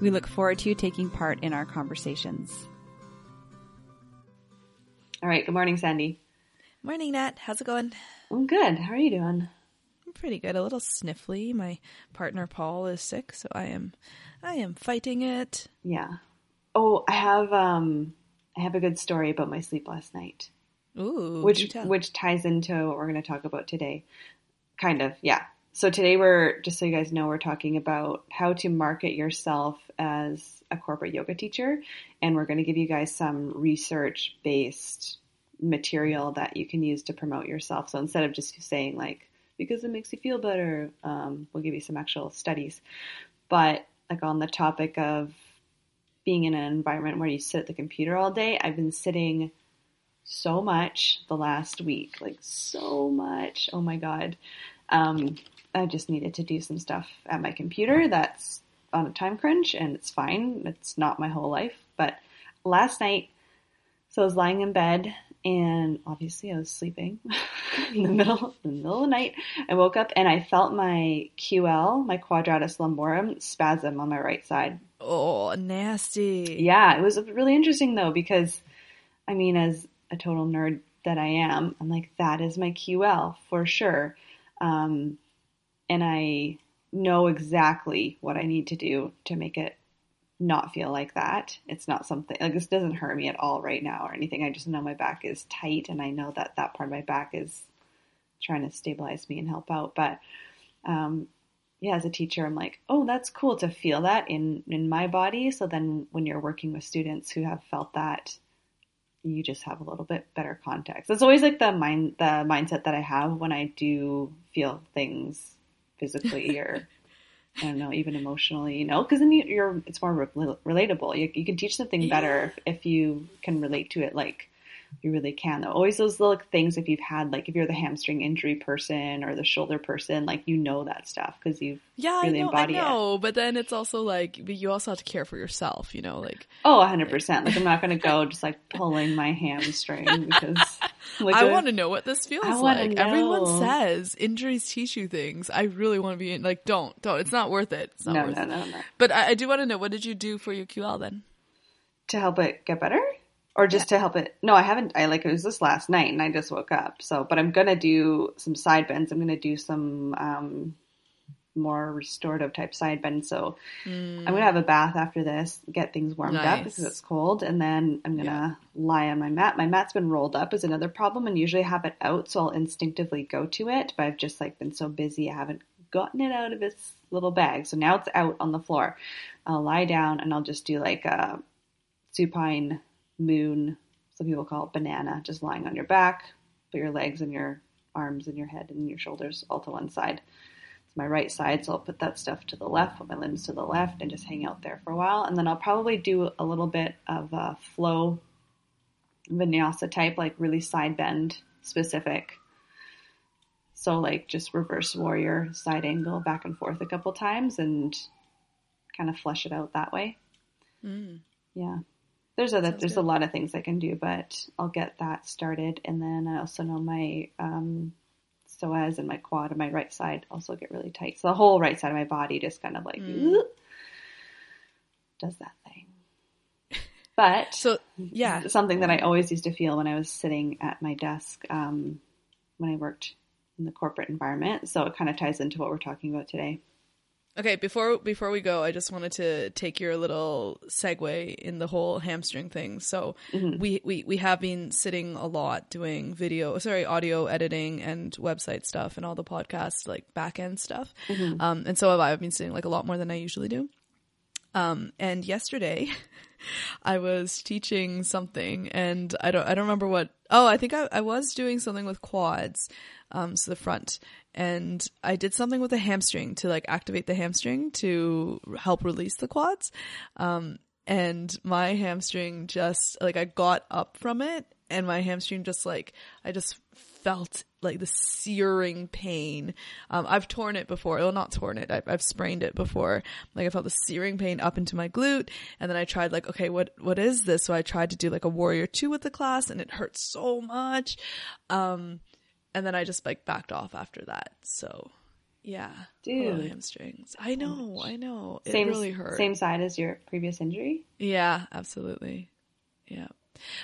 We look forward to you taking part in our conversations. All right. Good morning, Sandy. Morning, Nat. How's it going? I'm good. How are you doing? I'm pretty good. A little sniffly. My partner Paul is sick, so I am I am fighting it. Yeah. Oh, I have um I have a good story about my sleep last night. Ooh, which which ties into what we're going to talk about today. Kind of, yeah. So today we're just so you guys know we're talking about how to market yourself as a corporate yoga teacher and we're going to give you guys some research based material that you can use to promote yourself. So instead of just saying like because it makes you feel better, um, we'll give you some actual studies. But like on the topic of being in an environment where you sit at the computer all day, I've been sitting so much the last week, like so much. Oh my god. Um, I just needed to do some stuff at my computer that's on a time crunch and it's fine. It's not my whole life. But last night, so I was lying in bed and obviously I was sleeping in the middle in the middle of the night. I woke up and I felt my QL, my quadratus lumborum, spasm on my right side. Oh, nasty. Yeah, it was really interesting though because I mean as a total nerd that I am, I'm like that is my QL for sure. Um, and I know exactly what I need to do to make it not feel like that. It's not something like this doesn't hurt me at all right now or anything. I just know my back is tight and I know that that part of my back is trying to stabilize me and help out. But um, yeah, as a teacher, I'm like, oh, that's cool to feel that in in my body. So then when you're working with students who have felt that, you just have a little bit better context. It's always like the mind the mindset that I have when I do feel things physically or I don't know, even emotionally, you know, because then you, are it's more re- relatable. You, you can teach something yeah. better if, if you can relate to it like you really can. Though. Always those little things if you've had like if you're the hamstring injury person or the shoulder person, like you know that stuff because you've yeah, really I know, I know. it. But then it's also like, but you also have to care for yourself, you know, like oh, hundred percent. Like I'm not gonna go just like pulling my hamstring because like I want to know what this feels like. Know. Everyone says injuries teach you things. I really want to be in, like, don't, don't. It's not worth it. It's not no, worth no, it. No, no, But I, I do want to know what did you do for your QL then? To help it get better or just yeah. to help it no i haven't i like it was this last night and i just woke up so but i'm gonna do some side bends i'm gonna do some um, more restorative type side bends so mm. i'm gonna have a bath after this get things warmed nice. up because it's cold and then i'm gonna yeah. lie on my mat my mat's been rolled up is another problem and usually I have it out so i'll instinctively go to it but i've just like been so busy i haven't gotten it out of its little bag so now it's out on the floor i'll lie down and i'll just do like a supine moon. Some people call it banana, just lying on your back, put your legs and your arms and your head and your shoulders all to one side. It's my right side, so I'll put that stuff to the left, put my limbs to the left, and just hang out there for a while. And then I'll probably do a little bit of a flow vinyasa type, like really side bend specific. So like just reverse warrior, side angle, back and forth a couple times, and kind of flesh it out that way. Mm. Yeah. There's a Sounds there's good. a lot of things I can do, but I'll get that started, and then I also know my um, psoas and my quad and my right side also get really tight. So the whole right side of my body just kind of like mm. does that thing. But so yeah, something that I always used to feel when I was sitting at my desk um, when I worked in the corporate environment. So it kind of ties into what we're talking about today. Okay, before before we go, I just wanted to take your little segue in the whole hamstring thing. So mm-hmm. we, we we have been sitting a lot doing video, sorry, audio editing and website stuff and all the podcast like back end stuff. Mm-hmm. Um, and so have I. I've been sitting like a lot more than I usually do. Um, and yesterday, I was teaching something, and I don't I don't remember what. Oh, I think I I was doing something with quads um, so the front. And I did something with the hamstring to like activate the hamstring to help release the quads. Um, and my hamstring just like I got up from it and my hamstring just like I just felt like the searing pain. Um, I've torn it before. Well, not torn it. I've, I've sprained it before. Like I felt the searing pain up into my glute, and then I tried like, okay, what what is this? So I tried to do like a warrior two with the class, and it hurt so much. Um, and then I just like backed off after that. So yeah, Dude. Oh, hamstrings. I know, I know. It Same, really hurt. Same side as your previous injury. Yeah, absolutely. Yeah.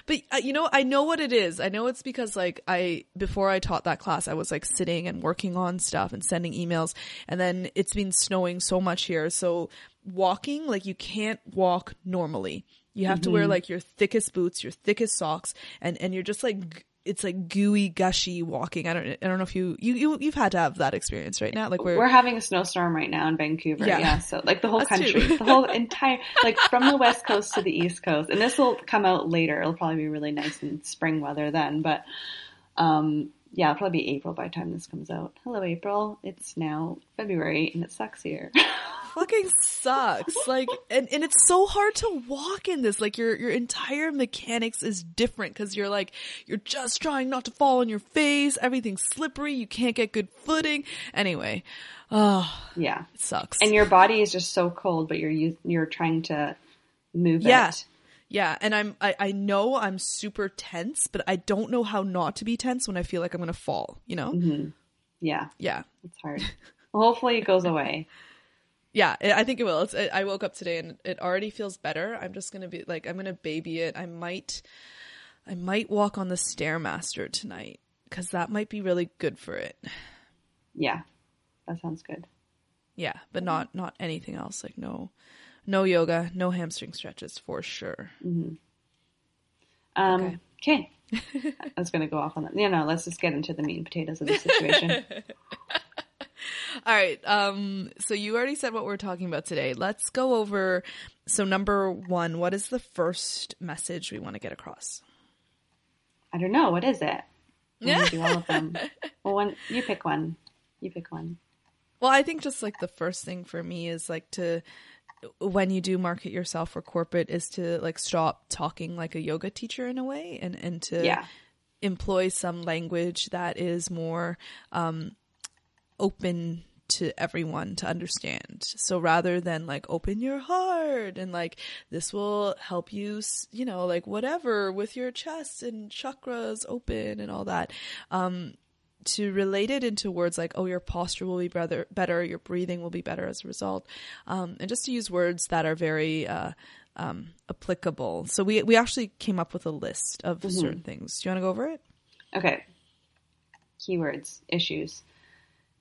But uh, you know, I know what it is. I know it's because like I before I taught that class, I was like sitting and working on stuff and sending emails, and then it's been snowing so much here, so walking like you can't walk normally. You have to wear like your thickest boots, your thickest socks, and and you're just like it's like gooey, gushy walking. I don't I don't know if you you, you you've had to have that experience right now. Like where We're having a snowstorm right now in Vancouver. Yeah. Yeah. so like the whole Us country, the whole entire, like from the west coast to the east coast. And this will come out later. It'll probably be really nice and spring weather then. But, um, yeah, it'll probably be April by the time this comes out. Hello, April. It's now February and it sucks here. fucking sucks. Like, and, and it's so hard to walk in this. Like, your your entire mechanics is different because you're like you're just trying not to fall on your face. Everything's slippery. You can't get good footing. Anyway, oh, yeah. it sucks. And your body is just so cold, but you're, you're trying to move Yeah. it. Yeah, and I'm I, I know I'm super tense, but I don't know how not to be tense when I feel like I'm gonna fall. You know? Mm-hmm. Yeah. Yeah. It's hard. Well, hopefully it goes away. Yeah, I think it will. It's, I woke up today and it already feels better. I'm just gonna be like, I'm gonna baby it. I might, I might walk on the stairmaster tonight because that might be really good for it. Yeah. That sounds good. Yeah, but not not anything else. Like no, no yoga, no hamstring stretches for sure. Um, Okay. okay. I was going to go off on that. You no, let's just get into the meat and potatoes of the situation. All right. Um. So you already said what we're talking about today. Let's go over. So number one, what is the first message we want to get across? I don't know. What is it? Want do all of them. Well, one, you pick one. You pick one. Well, I think just like the first thing for me is like to when you do market yourself for corporate is to like stop talking like a yoga teacher in a way and and to Yeah. employ some language that is more um open to everyone to understand. So rather than like open your heart and like this will help you, you know, like whatever with your chest and chakras open and all that. Um to relate it into words like oh your posture will be better better your breathing will be better as a result um, and just to use words that are very uh, um, applicable so we we actually came up with a list of certain things do you want to go over it Okay. Keywords, issues.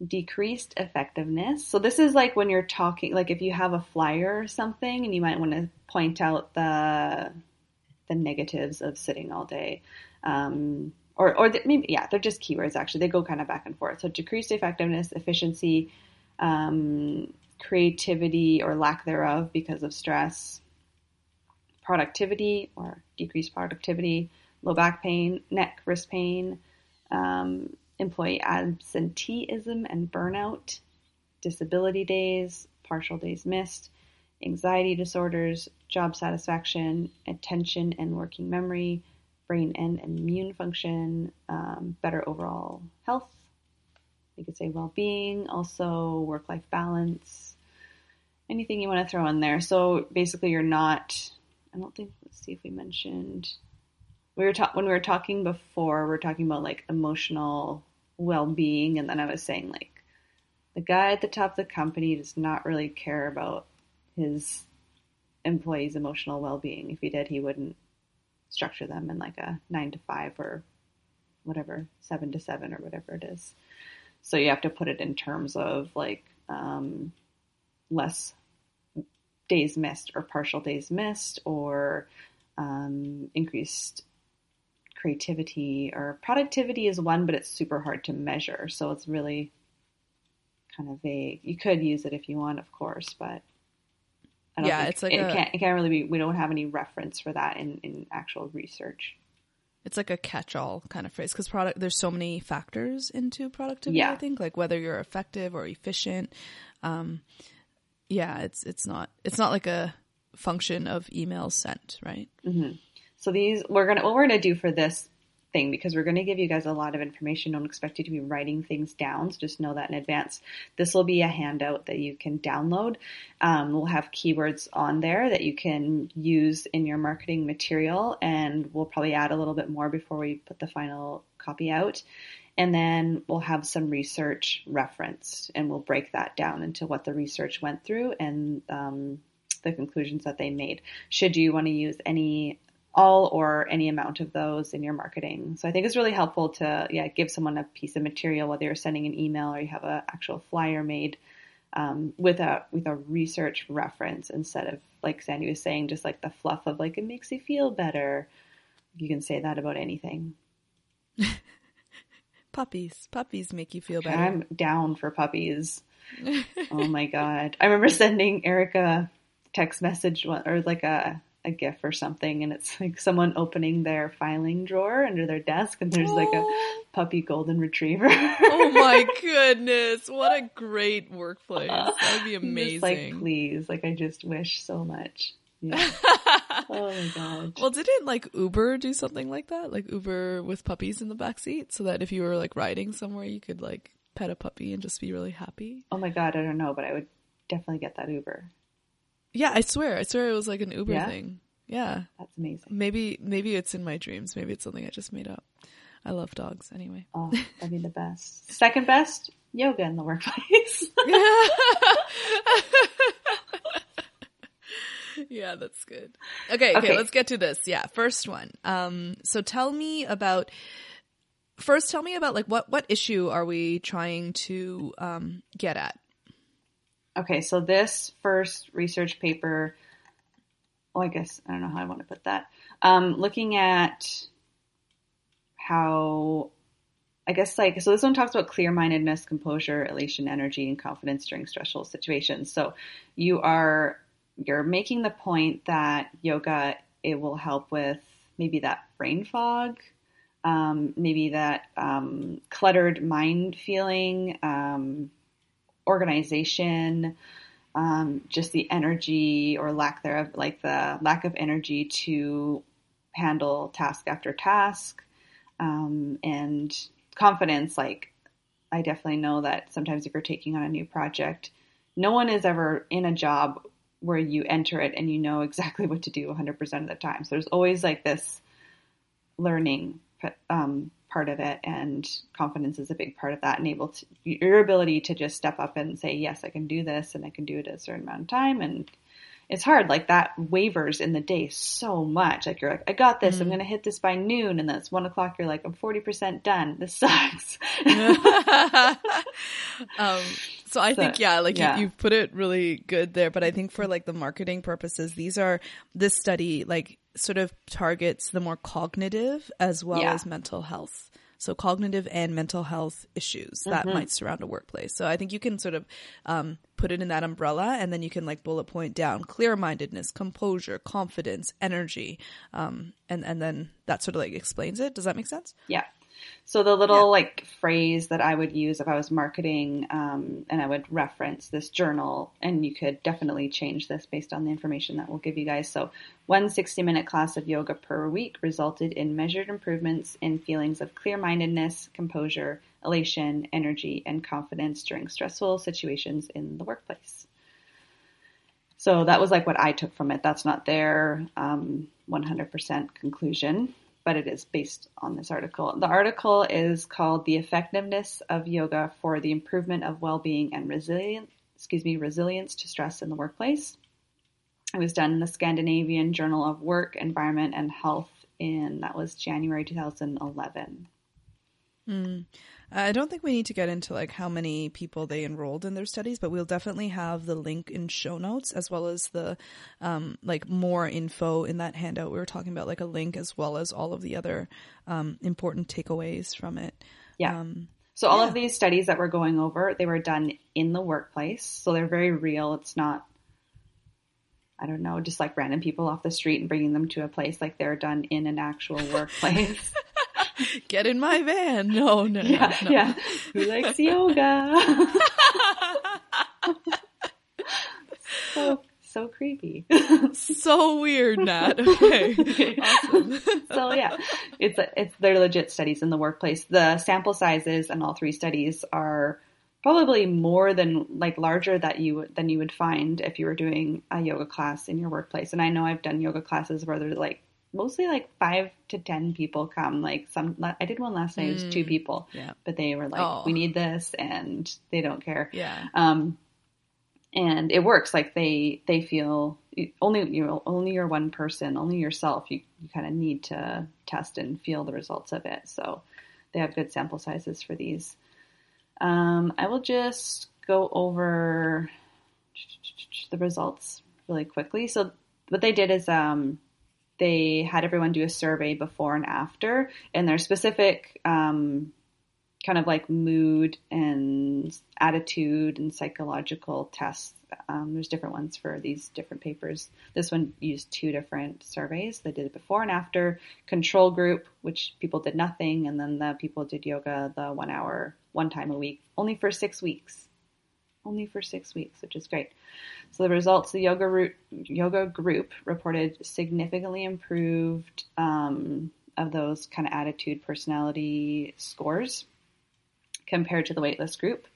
Decreased effectiveness. So this is like when you're talking, like if you have a flyer or something, and you might want to point out the the negatives of sitting all day. Um, or, or the, maybe, yeah, they're just keywords actually. They go kind of back and forth. So decreased effectiveness, efficiency, um, creativity or lack thereof because of stress, productivity or decreased productivity, low back pain, neck, wrist pain, um, employee absenteeism and burnout, disability days, partial days missed, anxiety disorders, job satisfaction, attention and working memory, brain and immune function, um, better overall health. You could say well being, also work life balance, anything you want to throw in there. So basically, you're not. I don't think. Let's see if we mentioned. We were ta- when we were talking before. We are talking about like emotional well being, and then I was saying like the guy at the top of the company does not really care about his employees' emotional well being. If he did, he wouldn't structure them in like a nine to five or whatever, seven to seven or whatever it is. So you have to put it in terms of like um, less days missed or partial days missed or um, increased creativity or productivity is one, but it's super hard to measure. So it's really kind of vague. You could use it if you want, of course, but Yeah, it's like it a- can't. It can't really be. We don't have any reference for that in in actual research. it's like a catch-all kind of phrase because product there's so many factors into productivity. Yeah. I think like whether you're effective or efficient. Um, yeah, it's it's not it's not like a function of emails sent, right? Mm-hmm. So these we're gonna what we're gonna do for this thing because we're gonna give you guys a lot of information. Don't expect you to be writing things down. So just know that in advance. This will be a handout that you can download. Um, we'll have keywords on there that you can use in your marketing material, and we'll probably add a little bit more before we put the final copy out. And then we'll have some research referenced, and we'll break that down into what the research went through and um, the conclusions that they made. Should you want to use any all or any amount of those in your marketing. So I think it's really helpful to yeah give someone a piece of material whether you're sending an email or you have an actual flyer made um, with a with a research reference instead of like Sandy was saying just like the fluff of like it makes you feel better. You can say that about anything. Puppies, puppies make you feel better. I'm down for puppies. oh my god! I remember sending Erica text message or like a a gif or something, and it's like someone opening their filing drawer under their desk, and there's like a puppy golden retriever. oh my goodness, what a great workplace! That'd be I'm just amazing. like, please, like I just wish so much. Yeah. oh my god. Well, didn't like Uber do something like that? Like Uber with puppies in the back seat, so that if you were like riding somewhere, you could like pet a puppy and just be really happy. Oh my god, I don't know, but I would definitely get that Uber. Yeah, I swear, I swear it was like an Uber Yeah? thing. Yeah, That's amazing. maybe maybe it's in my dreams. Maybe it's something I just made up. I love dogs anyway. Oh, that'd be the best. Second best, yoga in the workplace. yeah, that's good. Okay, okay, Okay. let's get to this. Yeah, first one. Um, so tell me about. First, tell me about like what what issue are we trying to um, get at? Okay, so this first research paper, well, I guess I don't know how I want to put that. Um, looking at how, I guess, like, so this one talks about clear mindedness, composure, elation, energy, and confidence during stressful situations. So you are, you're making the point that yoga, it will help with maybe that brain fog, um, maybe that um, cluttered mind feeling, um, organization, um, just the energy or lack thereof, like the lack of energy to handle task after task, um, and confidence. Like, I definitely know that sometimes if you're taking on a new project, no one is ever in a job where you enter it and you know exactly what to do 100% of the time. So there's always like this learning um, part of it, and confidence is a big part of that. And able to your ability to just step up and say, "Yes, I can do this, and I can do it a certain amount of time." And it's hard, like that wavers in the day so much. Like you're like, "I got this. I'm going to hit this by noon," and then it's one o'clock. You're like, "I'm forty percent done. This sucks." um, so I think yeah, like yeah. You, you've put it really good there. But I think for like the marketing purposes, these are this study like sort of targets the more cognitive as well Yeah. as mental health. So cognitive and mental health issues that Mm-hmm. might surround a workplace. So I think you can sort of um, put it in that umbrella, and then you can like bullet point down clear mindedness, composure, confidence, energy, um, and and then that sort of like explains it. Does that make sense? Yeah. So the little like phrase that I would use if I was marketing, um, and I would reference this journal, and you could definitely change this based on the information that we'll give you guys. So one 60 minute class of yoga per week resulted in measured improvements in feelings of clear mindedness, composure, elation, energy, and confidence during stressful situations in the workplace. So that was like what I took from it. That's not their um, 100% conclusion, but it is based on this article. The article is called "The Effectiveness of Yoga for the Improvement of Well-Being and Resilience." Excuse me, resilience to stress in the workplace. It was done in the Scandinavian Journal of Work, Environment, and Health in that was January 2011. I don't think we need to get into like how many people they enrolled in their studies, but we'll definitely have the link in show notes as well as the um, like more info in that handout. We were talking about like a link as well as all of the other um, important takeaways from it. Yeah. Um, So all Yeah. of these studies that we're going over, they were done in the workplace, so they're very real. It's not I don't know, just like random people off the street and bringing them to a place like they're done in an actual workplace. Get in my van. No, no, yeah, no, yeah. Who likes yoga? so so creepy. so weird, Nat. Okay. awesome. so yeah, it's it's they're legit studies in the workplace. The sample sizes in all three studies are probably more than like larger that you than you would find if you were doing a yoga class in your workplace. And I know I've done yoga classes where there's like mostly like five to ten people come. Like some, I did one last night. It was two people, Yeah. but they were like, Oh. "We need this," and they don't care. Yeah. Um, and it works. Like they they feel only you know only you're one person, only yourself. You you kind of need to test and feel the results of it. So they have good sample sizes for these. Um, I will just go over the results really quickly. So what they did is um, they had everyone do a survey before and after, and their specific um, kind of like mood and attitude and psychological tests. Um, there's different ones for these different papers. This one used two different surveys. They did it before and after. Control group, which people did nothing, and then the people did yoga the one hour, one time a week, only for six weeks. Only for six weeks, which is great. So the results: the yoga root, yoga group reported significantly improved um, of those kind of attitude, personality scores compared to the waitlist group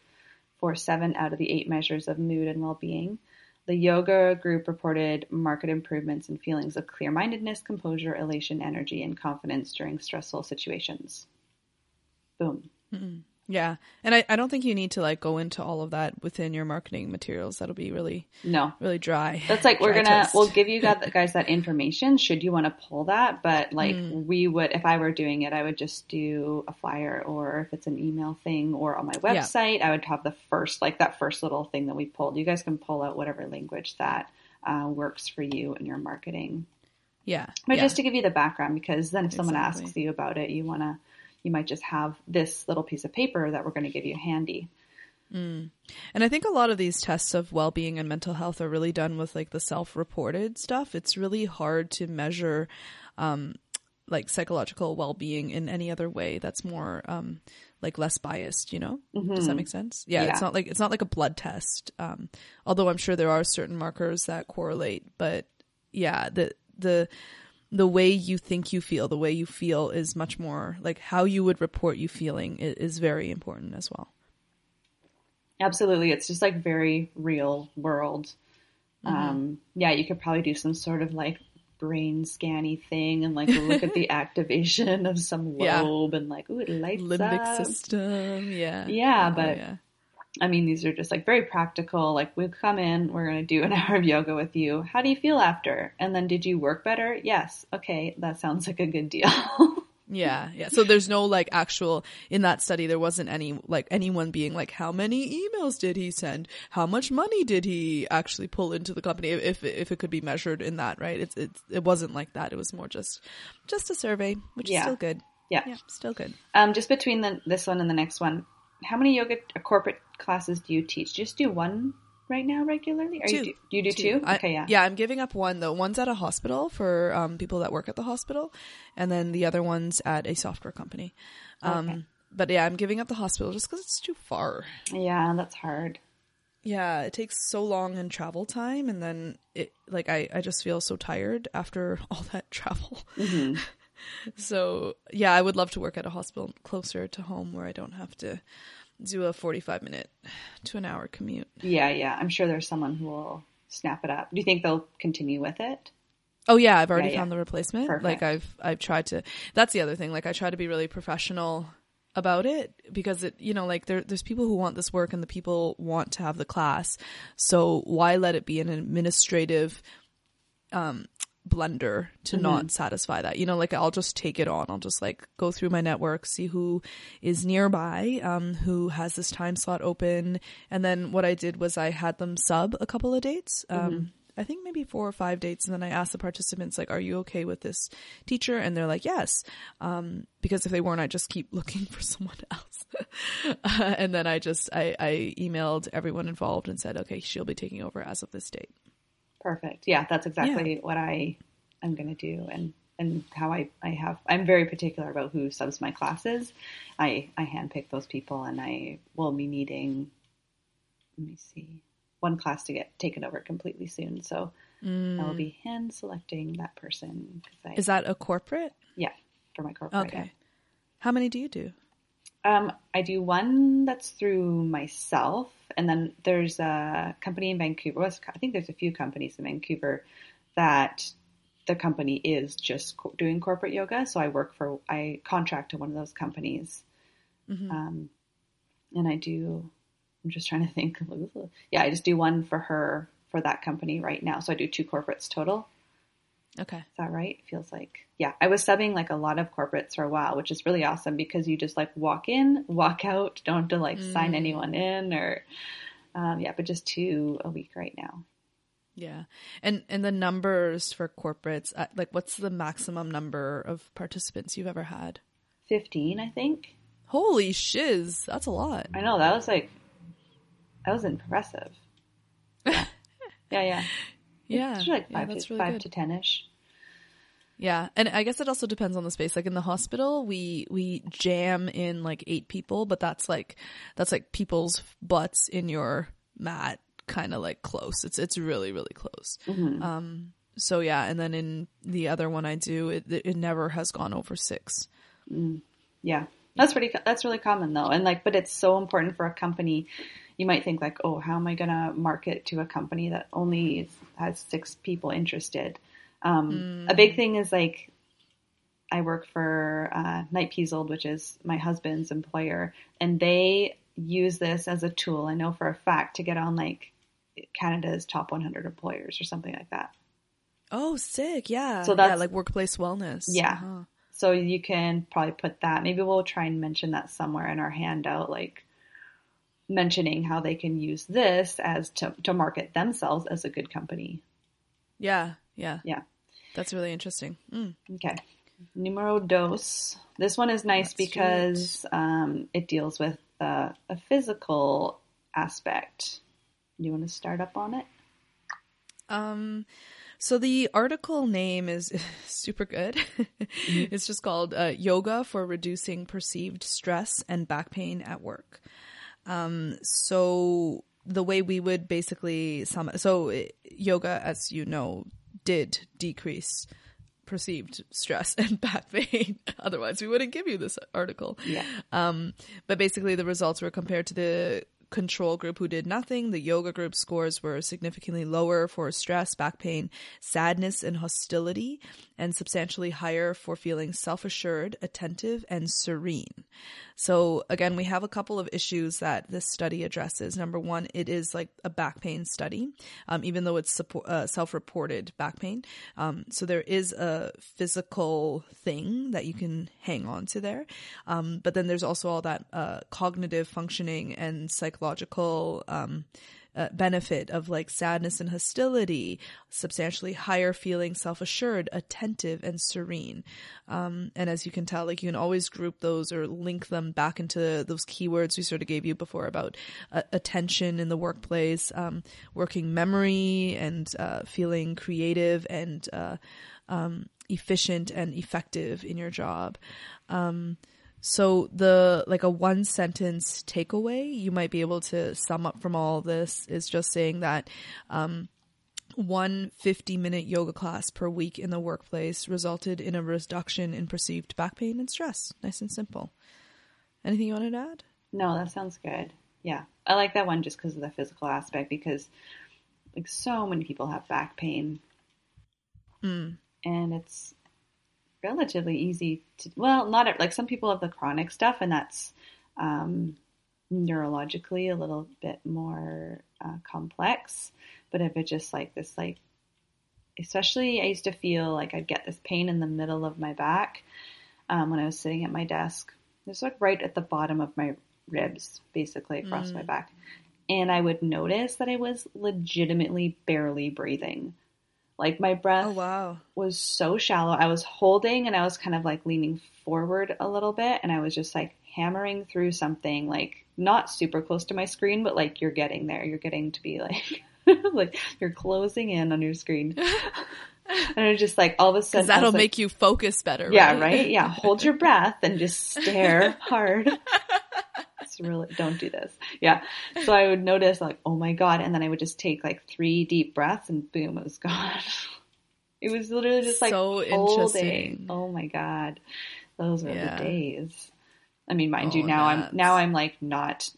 for seven out of the eight measures of mood and well-being. The yoga group reported marked improvements in feelings of clear-mindedness, composure, elation, energy, and confidence during stressful situations. Boom. Yeah. And I, I don't think you need to like go into all of that within your marketing materials. That'll be really, No, really dry. That's like we're gonna we'll give you guys, guys that information should you want to pull that. But like Mm. we would, if I were doing it, I would just do a flyer, or if it's an email thing, or on my website, I would have the first like that first little thing that we pulled. You guys can pull out whatever language that uh, works for you in your marketing. Yeah. But yeah. just to give you the background, because then if someone asks you about it, you wanna you might just have this little piece of paper that we're going to give you handy. And I think a lot of these tests of well-being and mental health are really done with like the self-reported stuff. It's really hard to measure um like psychological well-being in any other way that's more um like less biased, you know? Does that make sense? Yeah, Yeah. it's not like it's not like a blood test. Um although I'm sure there are certain markers that correlate, but yeah, the the the way you think you feel, the way you feel is much more like how you would report you feeling is, is very important as well. Absolutely. It's just like very real world. Mm-hmm. Um, yeah, you could probably do some sort of like brain scanny thing and like look at the activation of some Yeah. lobe and like, ooh, it lights limbic up. system. Yeah. Yeah, Oh, but yeah. I mean, these are just like very practical. Like, we'll come in, we're going to do an hour of yoga with you. How do you feel after? And then, did you work better? Yes. Okay, that sounds like a good deal. Yeah, yeah. So there's no like actual in that study. There wasn't any like anyone being like, how many emails did he send? How much money did he actually pull into the company? If if it could be measured in that, right? It's it's it wasn't like that. It was more just just a survey, which Yeah. is still good. yeah. Yeah, still good. Um, just between the, this one and the next one, how many yoga corporate classes do you teach? Just do one right now regularly? Or You Two. do, you do two? I- okay, yeah. Yeah, I'm giving up one though. One's at a hospital for um, people that work at the hospital, and then the other one's at a software company. Um, Okay. But yeah, I'm giving up the hospital just because it's too far. Yeah, that's hard. Yeah, it takes so long in travel time, and then it like I I just feel so tired after all that travel. Mm-hmm. so yeah, I would love to work at a hospital closer to home where I don't have to do a 45 minute to an hour commute. Yeah, yeah. I'm sure there's someone who will snap it up. Do you think they'll continue with it? Oh yeah, I've already Yeah, yeah. found the replacement. Perfect. Like I've I've tried to. That's the other thing. Like I try to be really professional about it because it you know like there there's people who want this work and the people want to have the class. So why let it be an administrative um blender to not satisfy that. You know, like I'll just take it on. I'll just like go through my network, see who is nearby, um, who has this time slot open. And then what I did was I had them sub a couple of dates. Um, I think maybe four or five dates. And then I asked the participants, like, are you okay with this teacher? And they're like, yes. Um, because if they weren't, I just keep looking for someone else. uh, and then I just, I, I emailed everyone involved and said, okay, she'll be taking over as of this date. Perfect. Yeah, that's exactly what I am going to do, and and how I I have. I'm very particular about who subs my classes. I I handpick those people, and I will be needing. Let me see, one class to get taken over completely soon. So I will be hand selecting that person. I, Mm. Is that a corporate? yeah for my corporate? Okay. How many do you do? Um, I do one that's through myself, and then there's a company in Vancouver. well, I think there's a few companies in Vancouver that the company is just co- doing corporate yoga. So I work for, I contract to one of those companies, um, and I do. I'm just trying to think. Yeah, I just do one for her for that company right now. So I do two corporates total. Okay. Is that right? Feels like yeah. I was subbing like a lot of corporates for a while, which is really awesome because you just like walk in, walk out, don't have to like sign anyone in or um, yeah, but just two a week right now. Yeah. And and the numbers for corporates, uh, like what's the maximum number of participants you've ever had? Fifteen, I think. Holy shiz, that's a lot. I know that was like that was impressive. Yeah, yeah, yeah. Yeah. It's like yeah, five that's to really five good. to ten ish. Yeah, and I guess it also depends on the space. Like in the hospital, we we jam in like eight people, but that's like that's like people's butts in your mat, kind of like close. It's it's really really close. Um. So yeah, and then in the other one I do, it it never has gone over six. Yeah, that's pretty. That's really common though, and like, but it's so important for a company. You might think like, oh, how am I gonna market to a company that only has six people interested? Um, A big thing is like, I work for uh, Knight Piesold, which is my husband's employer, and they use this as a tool. I know for a fact to get on like Canada's top 100 employers or something like that. Oh, sick! Yeah, So yeah, that's- like workplace wellness. Yeah. Uh-huh. So you can probably put that. Maybe we'll try and mention that somewhere in our handout, like mentioning how they can use this as to, to market themselves as a good company. yeah, yeah, Yeah. That's really interesting. Mm. Okay. Numero dos. This one is nice Let's because um, it deals with uh, a physical aspect. You want to start up on it? Um, so the article name is super good. it's just called uh, "Yoga for Reducing Perceived Stress and Back Pain at Work." Um, so the way we would basically sum so yoga, as you know, did decrease perceived stress and back pain. Otherwise, we wouldn't give you this article. Yeah. Um, but basically, the results were compared to the control group who did nothing. The yoga group scores were significantly lower for stress, back pain, sadness, and hostility, and substantially higher for feeling self assured, attentive, and serene. So, again, we have a couple of issues that this study addresses. Number one, it is like a back pain study, um, even though it's support, uh, self reported back pain. Um, so, there is a physical thing that you can hang on to there. Um, but then there's also all that uh, cognitive functioning and psychological. Uh, benefit of like sadness and hostility, substantially higher feeling self assured, attentive, and serene. Um, and as you can tell, like you can always group those or link them back into those keywords we sort of gave you before about uh, attention in the workplace, um, working memory, and uh, feeling creative and uh, um, efficient and effective in your job. Um, so the like a one sentence takeaway you might be able to sum up from all this is just saying that um, one 50 minute yoga class per week in the workplace resulted in a reduction in perceived back pain and stress. Nice and simple. Anything you wanted to add? No, that sounds good. Yeah. I like that one just because of the physical aspect because like so many people have back pain. Mm. And it's relatively easy to well, not like some people have the chronic stuff and that's um neurologically a little bit more uh, complex, but if it's just like this like especially I used to feel like I'd get this pain in the middle of my back um, when I was sitting at my desk. It's like right at the bottom of my ribs, basically across my back. And I would notice that I was legitimately barely breathing. Like my oh, breath Oh wow. was so shallow. I was holding and I was kind of like leaning forward a little bit and I was just like hammering through something like not super close to my screen, but like you're getting there. You're getting to be like like you're closing in on your screen. And it's just like all of a sudden that'll like, make you focus better. Yeah, right? right? Yeah. Hold your breath and just stare hard. It's really don't do this. Yeah. So I would notice like, oh my God. And then I would just take like three deep breaths and boom, it was gone. It was literally just like So interesting. Oh my God. Those were Yeah. the days. I mean, mind you, Oh, now I'm now I'm like not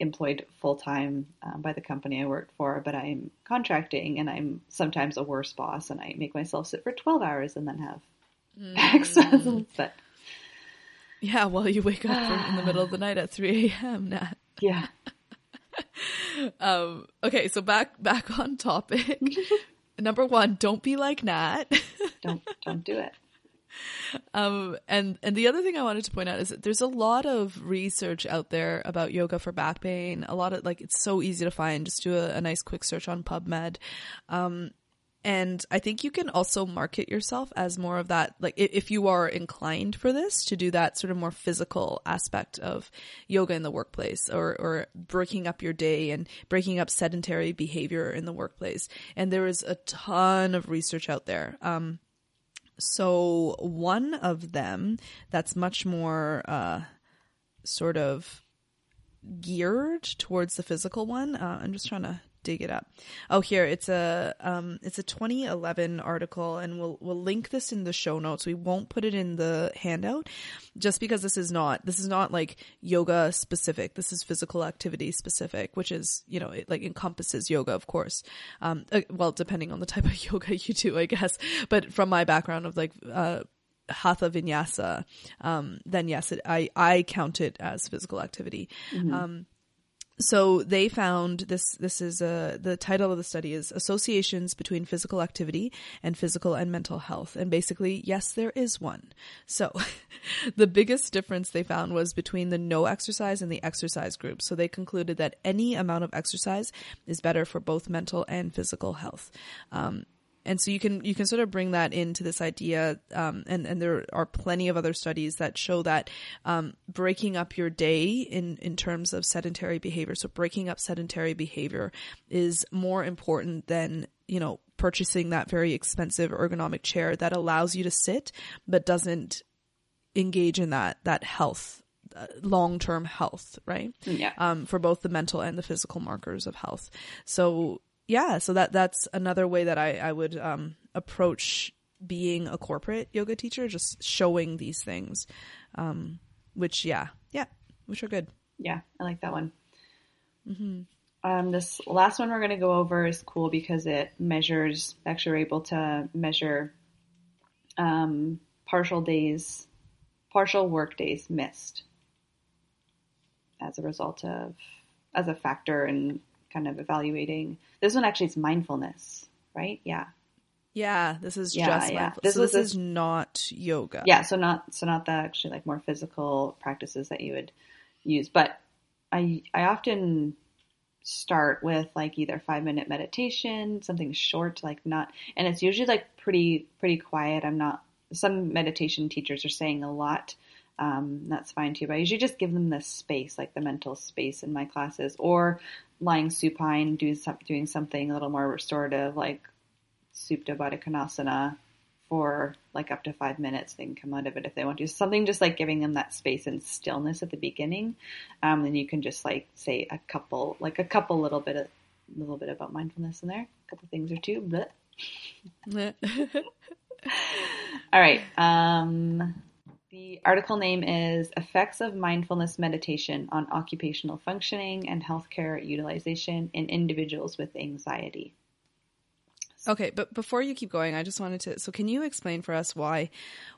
employed full time um, by the company I worked for, but I'm contracting, and I'm sometimes a worse boss, and I make myself sit for twelve hours and then have Mm. exercises. But Yeah, well, you wake up from- in the middle of the night at 3 a.m. Nat. yeah, Um, okay, so back back on topic. Number one, don't be like Nat. don't don't do it. Um, and and the other thing I wanted to point out is that there's a lot of research out there about yoga for back pain. A lot of like it's so easy to find. Just do a, a nice quick search on PubMed. Um, and I think you can also market yourself as more of that. Like if you are inclined for this to do that sort of more physical aspect of yoga in the workplace, or or breaking up your day and breaking up sedentary behavior in the workplace. And there is a ton of research out there. Um, so one of them that's much more uh, sort of geared towards the physical one. Uh, I'm just trying to dig it up. Oh, here it's a um, it's a 2011 article, and we'll we'll link this in the show notes. We won't put it in the handout, just because this is not this is not like yoga specific. This is physical activity specific, which is you know it like encompasses yoga, of course. Um, uh, well, depending on the type of yoga you do, I guess. But from my background of like uh hatha vinyasa, um, then yes, it, I I count it as physical activity. Um, so they found this. This is uh, the title of the study is associations between physical activity and physical and mental health. And basically, yes, there is one. So the biggest difference they found was between the no exercise and the exercise group. So they concluded that any amount of exercise is better for both mental and physical health. Um, and so you can you can sort of bring that into this idea um, and and there are plenty of other studies that show that um, breaking up your day in in terms of sedentary behavior so breaking up sedentary behavior is more important than you know purchasing that very expensive ergonomic chair that allows you to sit but doesn't engage in that that health uh, long-term health right Yeah. um, for both the mental and the physical markers of health. So yeah, so that that's another way that I I would um, approach being a corporate yoga teacher, just showing these things, um, which yeah, yeah, which are good. Yeah, I like that one. Um, this last one we're going to go over is cool because it measures, actually, we're able to measure um, partial days, partial work days missed as a result of, as a factor in kind of evaluating. This one actually is mindfulness, right? Yeah. Yeah, this is Yeah, just yeah. mindful- This so this is not yoga. Yeah, so not so not the actually like more physical practices that you would use, but I I often start with like either five minute meditation, something short, like not, and it's usually like pretty pretty quiet. I'm not. Some meditation teachers are saying a lot. Um, that's fine too, but I usually just give them the space, like the mental space in my classes, or lying supine, doing some, doing something a little more restorative, like Supta Baddha Konasana for like up to five minutes. They can come out of it if they want to. Something just like giving them that space and stillness at the beginning. Um, then you can just like say a couple, like a couple little bit of, little bit about mindfulness in there. A couple things or two. But all right. Um, the article name is Effects of Mindfulness Meditation on Occupational Functioning and Healthcare Utilization in Individuals with Anxiety. okay, but before you keep going, I just wanted to. So, can you explain for us why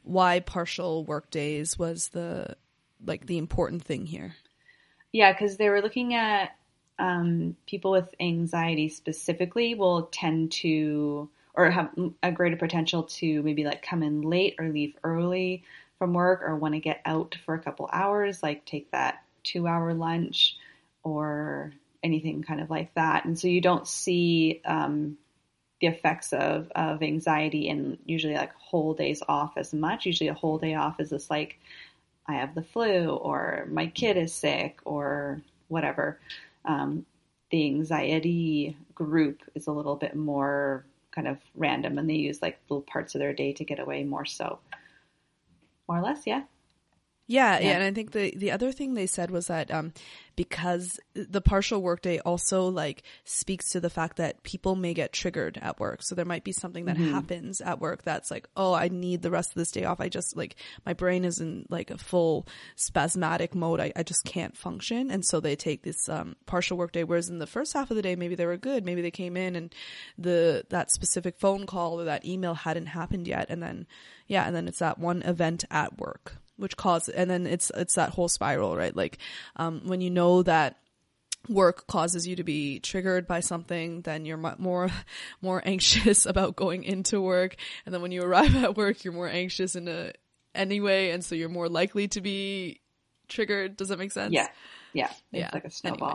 why partial work days was the like the important thing here? Yeah, because they were looking at um, people with anxiety specifically will tend to or have a greater potential to maybe like come in late or leave early from work or want to get out for a couple hours, like take that two hour lunch or anything kind of like that. And so you don't see um, the effects of, of anxiety in usually like whole days off as much. Usually a whole day off is just like, I have the flu or my kid is sick or whatever. Um, the anxiety group is a little bit more kind of random and they use like little parts of their day to get away more so. More or less, yeah. Yeah, yeah, Yeah. and I think the the other thing they said was that um, because the partial workday also like speaks to the fact that people may get triggered at work. So there might be something that happens at work that's like, oh, I need the rest of this day off. I just like my brain is in like a full spasmodic mode. I, I just can't function, and so they take this um, partial workday. Whereas in the first half of the day, maybe they were good. Maybe they came in and the that specific phone call or that email hadn't happened yet, and then yeah, and then it's that one event at work which causes and then it's it's that whole spiral right like um, when you know that work causes you to be triggered by something then you're more more anxious about going into work and then when you arrive at work you're more anxious in a anyway and so you're more likely to be triggered does that make sense Yeah. Yeah. It's Yeah. like a snowball.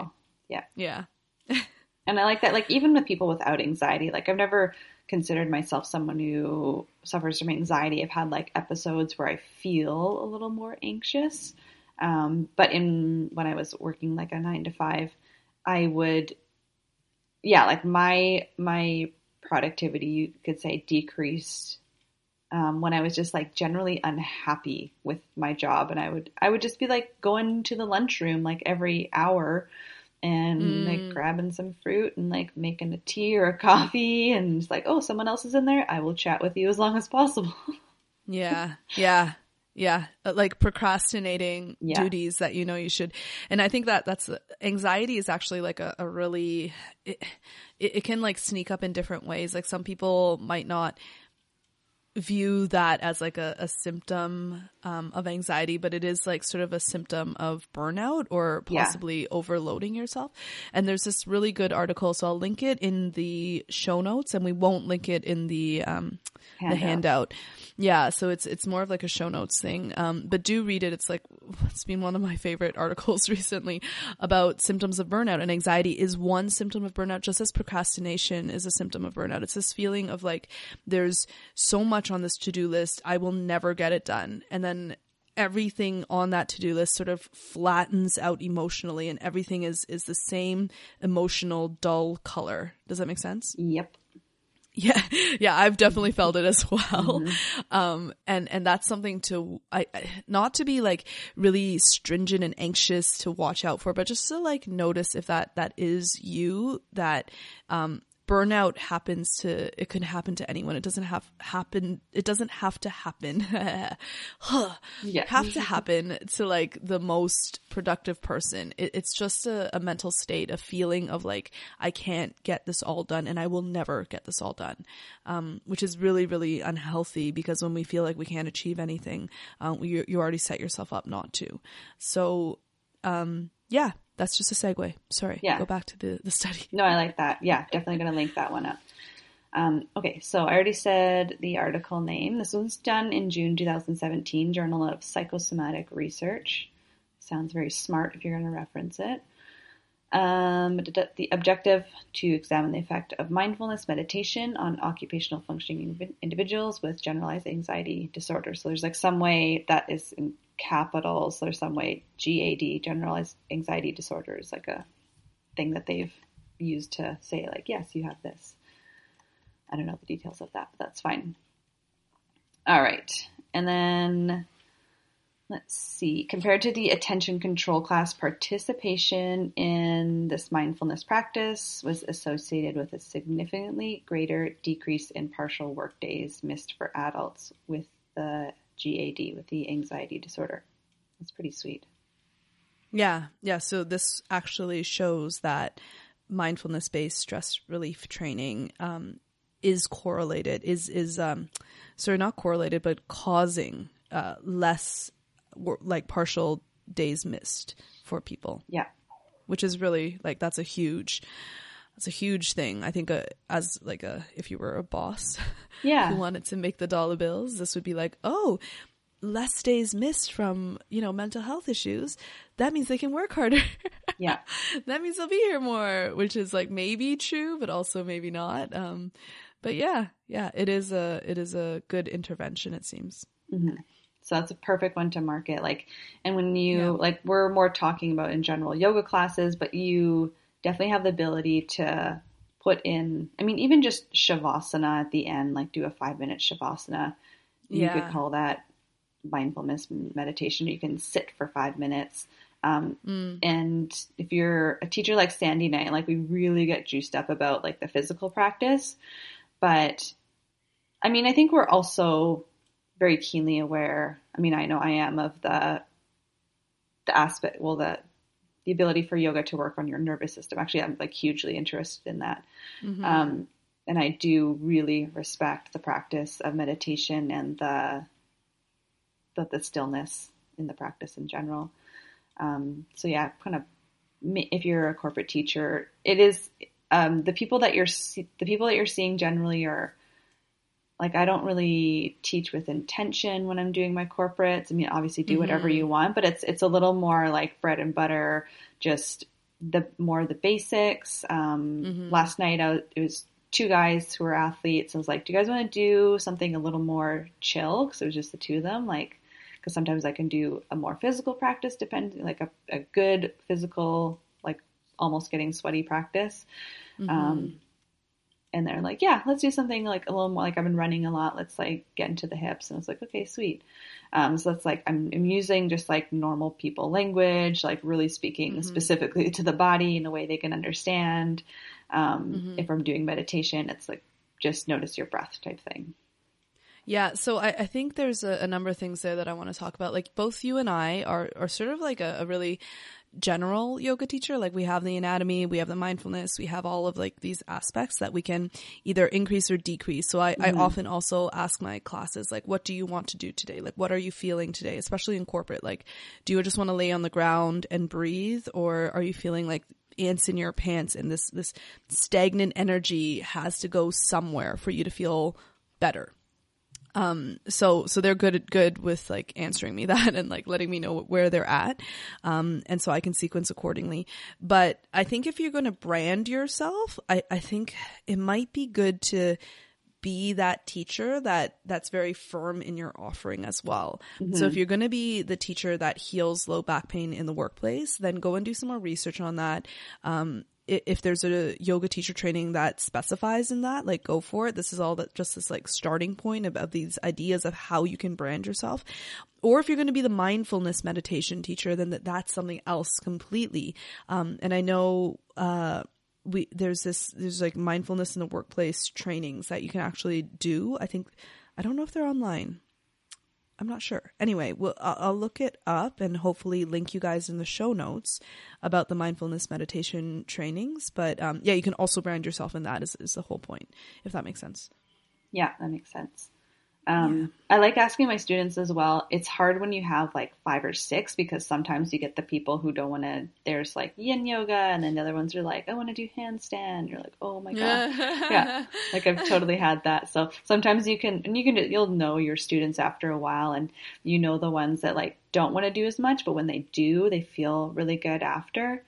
Anyway. Yeah. yeah And I like that, like, even with people without anxiety, like, I've never considered myself someone who suffers from anxiety. I've had like episodes where I feel a little more anxious. Um, but in when I was working like a nine to five, I would, yeah, like my my productivity, you could say, decreased um, when I was just like generally unhappy with my job, and I would I would just be like going to the lunchroom like every hour and Mm. like grabbing some fruit and like making a tea or a coffee and it's like oh someone else is in there I will chat with you as long as possible Yeah, yeah, yeah. Uh, Like procrastinating Yeah. duties that you know you should. And I think that that's anxiety is actually like a, a really, it, it, it can like sneak up in different ways. Like some people might not view that as like a, a symptom um, of anxiety, but it is like sort of a symptom of burnout or Yeah. possibly overloading yourself. And there's this really good article, so I'll link it in the show notes, and we won't link it in the um, the Handout. Yeah, so it's it's more of like a show notes thing. Um, but do read it. It's like it's been one of my favorite articles recently about symptoms of burnout and anxiety is one symptom of burnout, just as procrastination is a symptom of burnout. It's this feeling of like there's so much on this to do list, I will never get it done, and then everything on that to-do list sort of flattens out emotionally and everything is is the same emotional dull color does that make sense yep yeah, yeah, I've definitely felt it as well. Um, and, and that's something to, I, I- not to be like really stringent and anxious to watch out for, but just to like notice if that, that is you, that, um, burnout happens to, it can happen to anyone. It doesn't have happen, it doesn't have to happen, Yeah. have to happen to like the most productive person. It, it's just a, a mental state, a feeling of like, I can't get this all done and I will never get this all done. Um, which is really, really unhealthy because when we feel like we can't achieve anything, um, you, you already set yourself up not to. So, um, yeah, that's just a segue. Sorry. Yeah. Go back to the, the study. No, I like that. Yeah, definitely going to link that one up. Um, okay, so I already said the article name. This was done in June 2017, Journal of Psychosomatic Research. Sounds very smart if you're going to reference it. Um, the objective to examine the effect of mindfulness meditation on occupational functioning individuals with generalized anxiety disorder. So there's like some way that is in capitals. There's some way GAD, generalized anxiety disorder, is like a thing that they've used to say like, yes, you have this. I don't know the details of that, but that's fine. All right. And then let's see, compared to the attention control class, participation in this mindfulness practice was associated with a significantly greater decrease in partial work days missed for adults with the GAD, with the anxiety disorder. That's pretty sweet. Yeah, yeah. So this actually shows that mindfulness based stress relief training um, is correlated, is is um, sorry, not correlated, but causing uh, less like partial days missed for people, Yeah. which is really like that's a huge. That's a huge thing. I think uh, as like a if you were a boss Yeah. who wanted to make the dollar bills, this would be like, oh, less days missed from you know mental health issues. That means they can work harder. Yeah. that means they'll be here more, which is like maybe true, but also maybe not. Um, but yeah, yeah, it is a it is a good intervention. It seems. So that's a perfect one to market. Like, and when you Yeah. like, we're more talking about in general yoga classes, but you definitely have the ability to put in, I mean, even just Shavasana at the end, like do a five minute Shavasana. You Yeah. could call that mindfulness meditation. You can sit for five minutes. Um, Mm. and if you're a teacher like Sandy and I, like we really get juiced up about like the physical practice. But I mean, I think we're also very keenly aware. I mean, I know I am of the the aspect, well, the the ability for yoga to work on your nervous system. Actually, I'm like hugely interested in that. Mhm. Um, and I do really respect the practice of meditation and the the, the stillness in the practice in general. Um, so yeah, kind of if you're a corporate teacher, it is um, the people that you're the people that you're seeing generally are like I don't really teach with intention when I'm doing my corporates. I mean, obviously do whatever Mhm. you want, but it's it's a little more like bread and butter, just the more the basics. Um, Mhm. Last night, I was, it was two guys who were athletes. I was like, "Do you guys want to do something a little more chill?" Because it was just the two of them. Like, because sometimes I can do a more physical practice, depending like a, a good physical, like almost getting sweaty practice. Mhm. Um, and they're like, yeah, let's do something like a little more like I've been running a lot. Let's like get into the hips. And I was like, okay, sweet. Um, so that's like, I'm, I'm using just like normal people language, like really speaking Mhm. specifically to the body in a way they can understand. Um, Mhm. if I'm doing meditation, it's like just notice your breath type thing. Yeah, so I, I think there's a, a number of things there that I want to talk about. Like both you and I are, are sort of like a, a really general yoga teacher. Like we have the anatomy, we have the mindfulness, we have all of like these aspects that we can either increase or decrease. So I, I mm-hmm. often also ask my classes, like, what do you want to do today? Like, what are you feeling today? Especially in corporate. Like, do you just want to lay on the ground and breathe or are you feeling like ants in your pants and this, this stagnant energy has to go somewhere for you to feel better? Um, so, so they're good, good with like answering me that and like letting me know where they're at. Um, and so I can sequence accordingly. But I think if you're going to brand yourself, I, I think it might be good to be that teacher that that's very firm in your offering as well. So if you're going to be the teacher that heals low back pain in the workplace, then go and do some more research on that. Um, if there's a yoga teacher training that specifies in that, like go for it. This is all that just this like starting point of, these ideas of how you can brand yourself. Or if you're going to be the mindfulness meditation teacher, then that, that's something else completely. Um, and I know, uh, we, there's this, there's like mindfulness in the workplace trainings that you can actually do. I think, I don't know if they're online. I'm not sure. Anyway, we'll, I'll, look it up and hopefully link you guys in the show notes about the mindfulness meditation trainings. But um, yeah, you can also brand yourself in that is, is the whole point, if that makes sense. Yeah, that makes sense. Um, I like asking my students as well. It's hard when you have like five or six because sometimes you get the people who don't want to. There's like yin yoga, and then the other ones are like, I want to do handstand. You're like, oh my god, yeah. Like I've totally had that. So sometimes you can, and you can, you'll know your students after a while, and you know the ones that like don't want to do as much, but when they do, they feel really good after.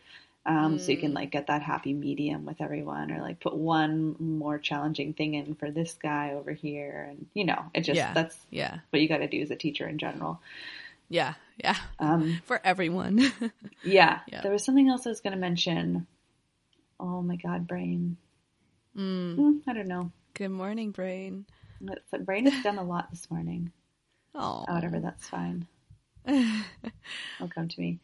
Um, So you can like get that happy medium with everyone, or like put one more challenging thing in for this guy over here, and you know, it just Yeah. that's Yeah. what you got to do as a teacher in general. Yeah. Yeah. Um, For everyone. yeah. Yeah. there was something else I was going to mention. Oh my god, brain. mm. Mm, I don't know. Good morning, brain. It's, the brain has done a lot this morning. Oh, Whatever, that's fine. It'll come to me.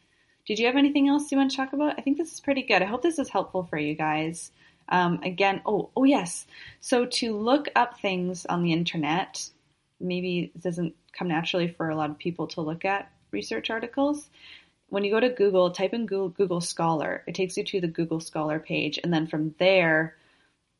Did you have anything else you want to talk about? I think this is pretty good. I hope this is helpful for you guys. Um, again, oh, oh yes. So to look up things on the internet, maybe doesn't come naturally for a lot of people to look at research articles. When you go to Google, type in Google, Google Scholar. It takes you to the Google Scholar page, and then from there,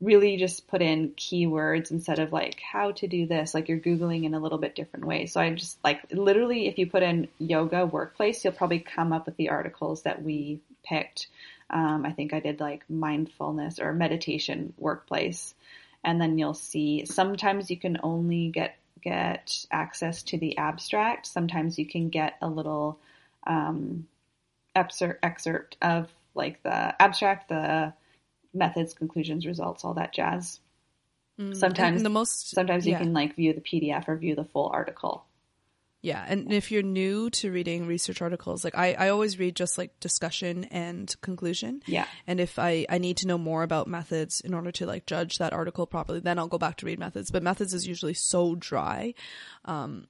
really just put in keywords instead of like how to do this. Like you're googling in a little bit different way. So i just like literally if you put in yoga workplace you'll probably come up with the articles that we picked. Um, i think i did like mindfulness or meditation workplace. And then you'll see sometimes you can only get get access to the abstract. Sometimes you can get a little um, excerpt excerpt of like the abstract the methods, conclusions, results, all that jazz. Mm. Sometimes- the most Sometimes you yeah. can like view the PDF or view the full article. Yeah, and if you're new to reading research articles, like I, I always read just like discussion and conclusion. Yeah. And if I, I need to know more about methods in order to like judge that article properly, then I'll go back to read methods. But methods is usually so dry. Um,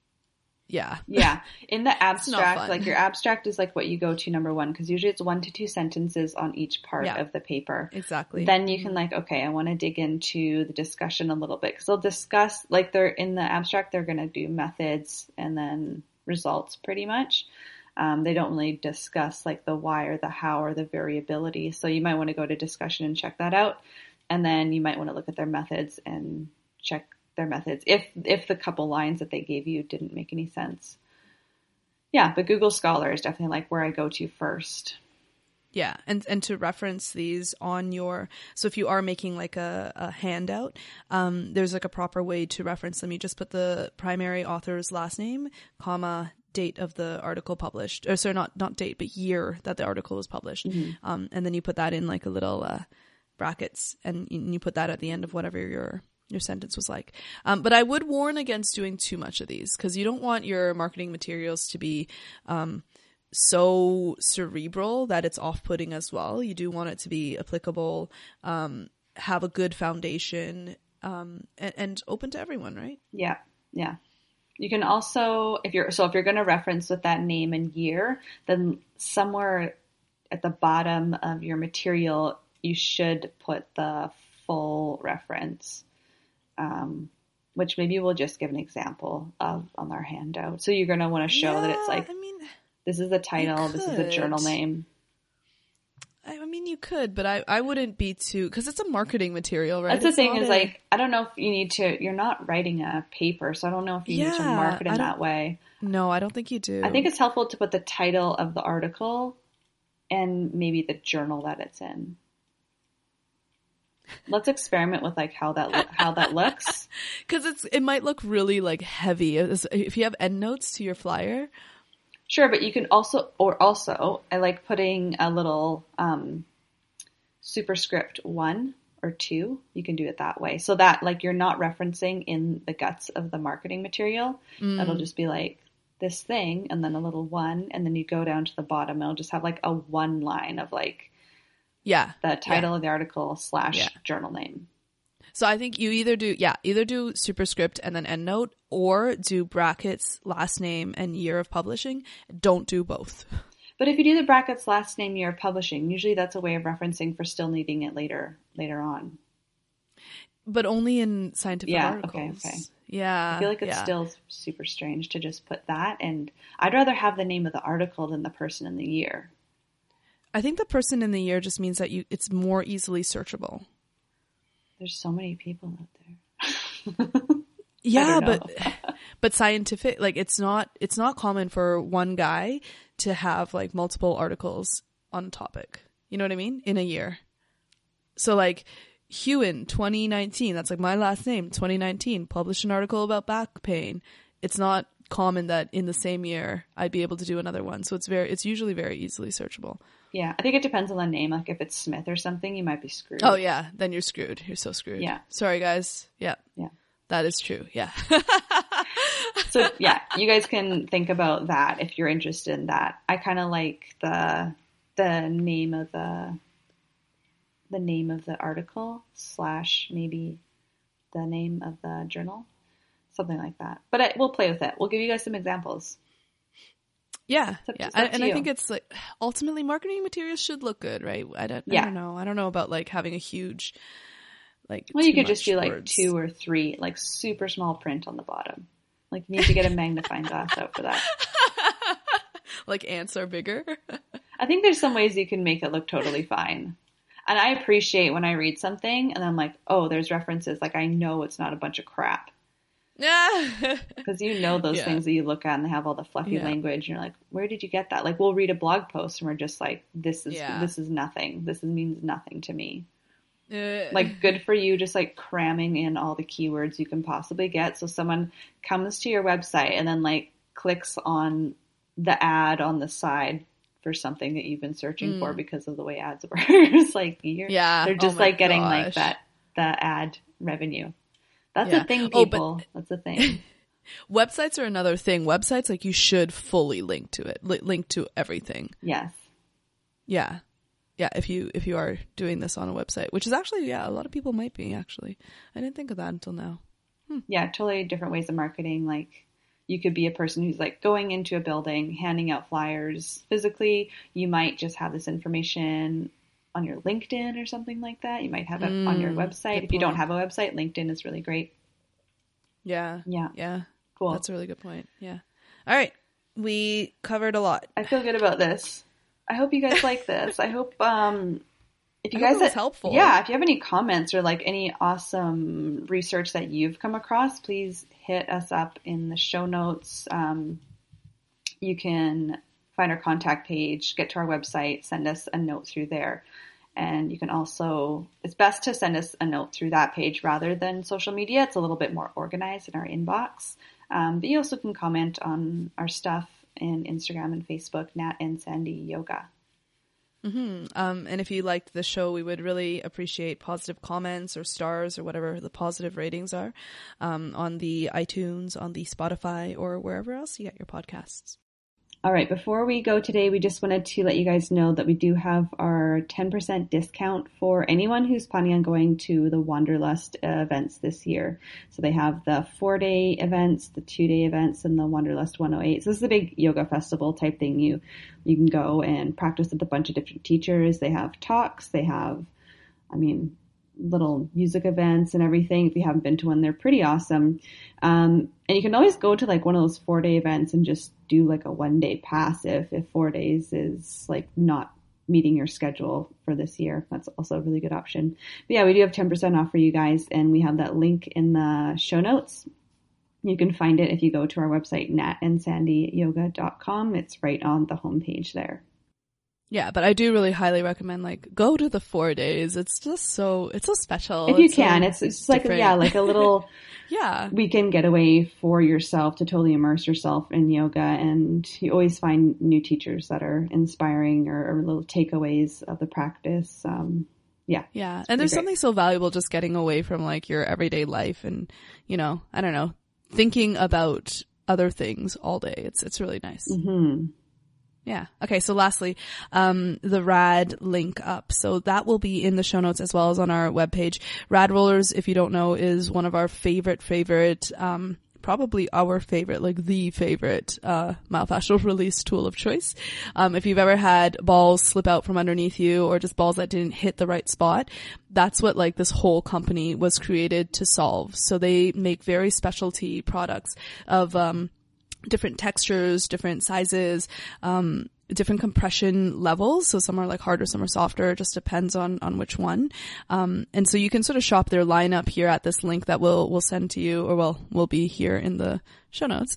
yeah. Yeah. In the abstract, like your abstract is like what you go to number one, because usually it's one to two sentences on each part Yeah. of the paper. Exactly. Then you can like, okay, I want to dig into the discussion a little bit because they'll discuss like they're in the abstract, they're going to do methods and then results pretty much. Um, they don't really discuss like the why or the how or the variability. So you might want to go to discussion and check that out. And then you might want to look at their methods and check their methods if if the couple lines that they gave you didn't make any sense. Yeah, but Google Scholar is definitely like where I go to first. Yeah, and and to reference these on your so if you are making like a, a handout, um, there's like a proper way to reference them. You just put the primary author's last name, comma, date of the article published, or sorry, not not date, but year that the article was published, um, and then you put that in like a little uh, brackets, and you, you put that at the end of whatever your your sentence was like. Um, but I would warn against doing too much of these because you don't want your marketing materials to be um, so cerebral that it's off putting as well. You do want it to be applicable, um, have a good foundation, um, and, and open to everyone, right? Yeah, yeah. You can also, if you're so if you're going to reference with that name and year, then somewhere at the bottom of your material, you should put the full reference, um, which maybe we'll just give an example of on our handout. So you're going to want to show that it's like I mean, this is the title, this is the journal name. I, mean, you could, but I, I wouldn't be too because it's a marketing material, right? That's the It's thing is a- like I don't know if you need to. You're not writing a paper, so I don't know if you need to Yeah, market in that way. no, I don't think you do. I think it's helpful to put the title of the article and maybe the journal that it's in. Let's experiment with like how that lo- how that looks. because it's it might look really like heavy if you have endnotes to your flyer. Sure, but you can also or also I like putting a little um, superscript one or two. You can do it that way, so that like you're not referencing in the guts of the marketing material. It'll just be like this thing, and then a little one, and then you go down to the bottom. and It'll just have like a one line of like Yeah, the title of the article slash Yeah. journal name. So I think you either do, yeah, either do superscript and then endnote or do brackets, last name, and year of publishing. Don't do both. But if you do the brackets last name year of publishing, usually that's a way of referencing for still needing it later later on. But only in scientific Yeah, articles. okay, okay. Yeah. I feel like it's yeah. still super strange to just put that and I'd rather have the name of the article than the person in the year. I think the person in the year just means that you it's more easily searchable. There's so many people out there. Yeah, but but scientific like it's not it's not common for one guy to have like multiple articles on a topic. You know what I mean? In a year. So like Hewen 2019, that's like my last name, 2019, published an article about back pain. It's not common that in the same year I'd be able to do another one. So it's very it's usually very easily searchable. Yeah, I think it depends on the name. Like if it's Smith or something, you might be screwed. Oh yeah, then you're screwed. You're so screwed. Yeah. Sorry guys. Yeah. Yeah. That is true. Yeah. So yeah, you guys can think about that if you're interested in that. I kind of like the the name of the the name of the article slash maybe the name of the journal, something like that. But I, we'll play with it. We'll give you guys some examples. Yeah, yeah, up and, and I think it's like ultimately marketing materials should look good, right? I don't, I Yeah. don't know. I don't know about like having a huge, like. Well, you could just do like two or three, like super small print on the bottom. Like you need to get a magnifying glass out for that. like ants are bigger. I think there's some ways you can make it look totally fine. And I appreciate when I read something and I'm like, oh, there's references. Like I know it's not a bunch of crap. Yeah, Because you know those Yeah. things that you look at and they have all the fluffy Yeah. language and you're like, where did you get that? Like we'll read a blog post and we're just like, this is Yeah. this is nothing. This means nothing to me. Uh, Like good for you just like cramming in all the keywords you can possibly get. So someone comes to your website and then like clicks on the ad on the side for something that you've been searching for because of the way ads work. it's like you're. Yeah. they're Oh just my like getting like gosh. that the ad revenue. That's Yeah. a thing, Oh, but- people. That's a thing. Websites are another thing. Websites, like you should fully link to it, li- link to everything. Yes. Yeah. Yeah, if you if you are doing this on a website, which is actually yeah, a lot of people might be actually. I didn't think of that until now. Hmm. Yeah, totally different ways of marketing. Like you could be a person who's like going into a building, handing out flyers physically. You might just have this information on your LinkedIn or something like that. You might have it on your Mm, website. If you don't have a website, LinkedIn is really great. Yeah. Yeah, Yeah. cool. That's a really good point. Yeah. All right. We covered a lot. I feel good about this. I hope you guys like this. I hope um if you I guys it helpful. Yeah, if you have any comments or like any awesome research that you've come across, please hit us up in the show notes. Um, you can find our contact page, get to our website, send us a note through there. And you can also, it's best to send us a note through that page rather than social media. It's a little bit more organized in our inbox. Um, but you also can comment on our stuff in Instagram and Facebook, Nat and Sandy Yoga. Um, and if you liked the show, we would really appreciate positive comments or stars or whatever the positive ratings are um, on the iTunes, on the Spotify, or wherever else you get your podcasts. All right, before we go today, we just wanted to let you guys know that we do have our 10% discount for anyone who's planning on going to the Wanderlust events this year. So they have the four day events, the two day events, and the Wanderlust 108. So this is a big yoga festival type thing. You, you can go and practice with a bunch of different teachers. They have talks, they have, I mean, little music events and everything. If you haven't been to one, they're pretty awesome. Um, and you can always go to like one of those four day events and just do like a one day pass if, if four days is like not meeting your schedule for this year. That's also a really good option. But yeah, we do have 10% off for you guys and we have that link in the show notes. You can find it if you go to our website, natandsandyyoga.com. It's right on the homepage there. Yeah, but I do really highly recommend like go to the four days. It's just so it's so special. if you It's so can, it's, it's just like, different. yeah, like a little yeah, weekend getaway for yourself to totally immerse yourself in yoga. And you always find new teachers that are inspiring or, or little takeaways of the practice. Um, yeah. Yeah. And there's great. something so valuable just getting away from like your everyday life and, you know, I don't know, thinking about other things all day. It's, it's really nice. hmm Yeah. Okay. So lastly, um, the RAD link up. So that will be in the show notes as well as on our webpage. RAD rollers, if you don't know, is one of our favorite, favorite, um, probably our favorite, like the favorite, uh, myofascial release tool of choice. Um, if you've ever had balls slip out from underneath you or just balls that didn't hit the right spot, that's what like this whole company was created to solve. So they make very specialty products of, um, different textures, different sizes, um, different compression levels. So some are like harder, some are softer. It just depends on, on which one. Um, and so you can sort of shop their lineup here at this link that we'll, we'll send to you or well, will be here in the show notes.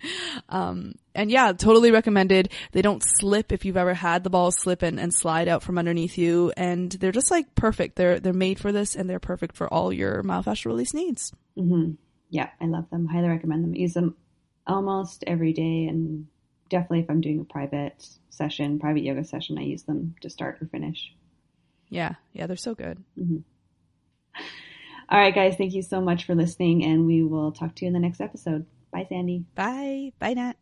um, and yeah, totally recommended. They don't slip if you've ever had the ball slip and, and slide out from underneath you. And they're just like perfect. They're, they're made for this and they're perfect for all your myofascial release needs. hmm Yeah, I love them. Highly recommend them. Use them almost every day, and definitely if I'm doing a private session, private yoga session, I use them to start or finish. Yeah. Yeah. They're so good. Mm-hmm. All right, guys, thank you so much for listening, and we will talk to you in the next episode. Bye, Sandy. Bye. Bye, Nat.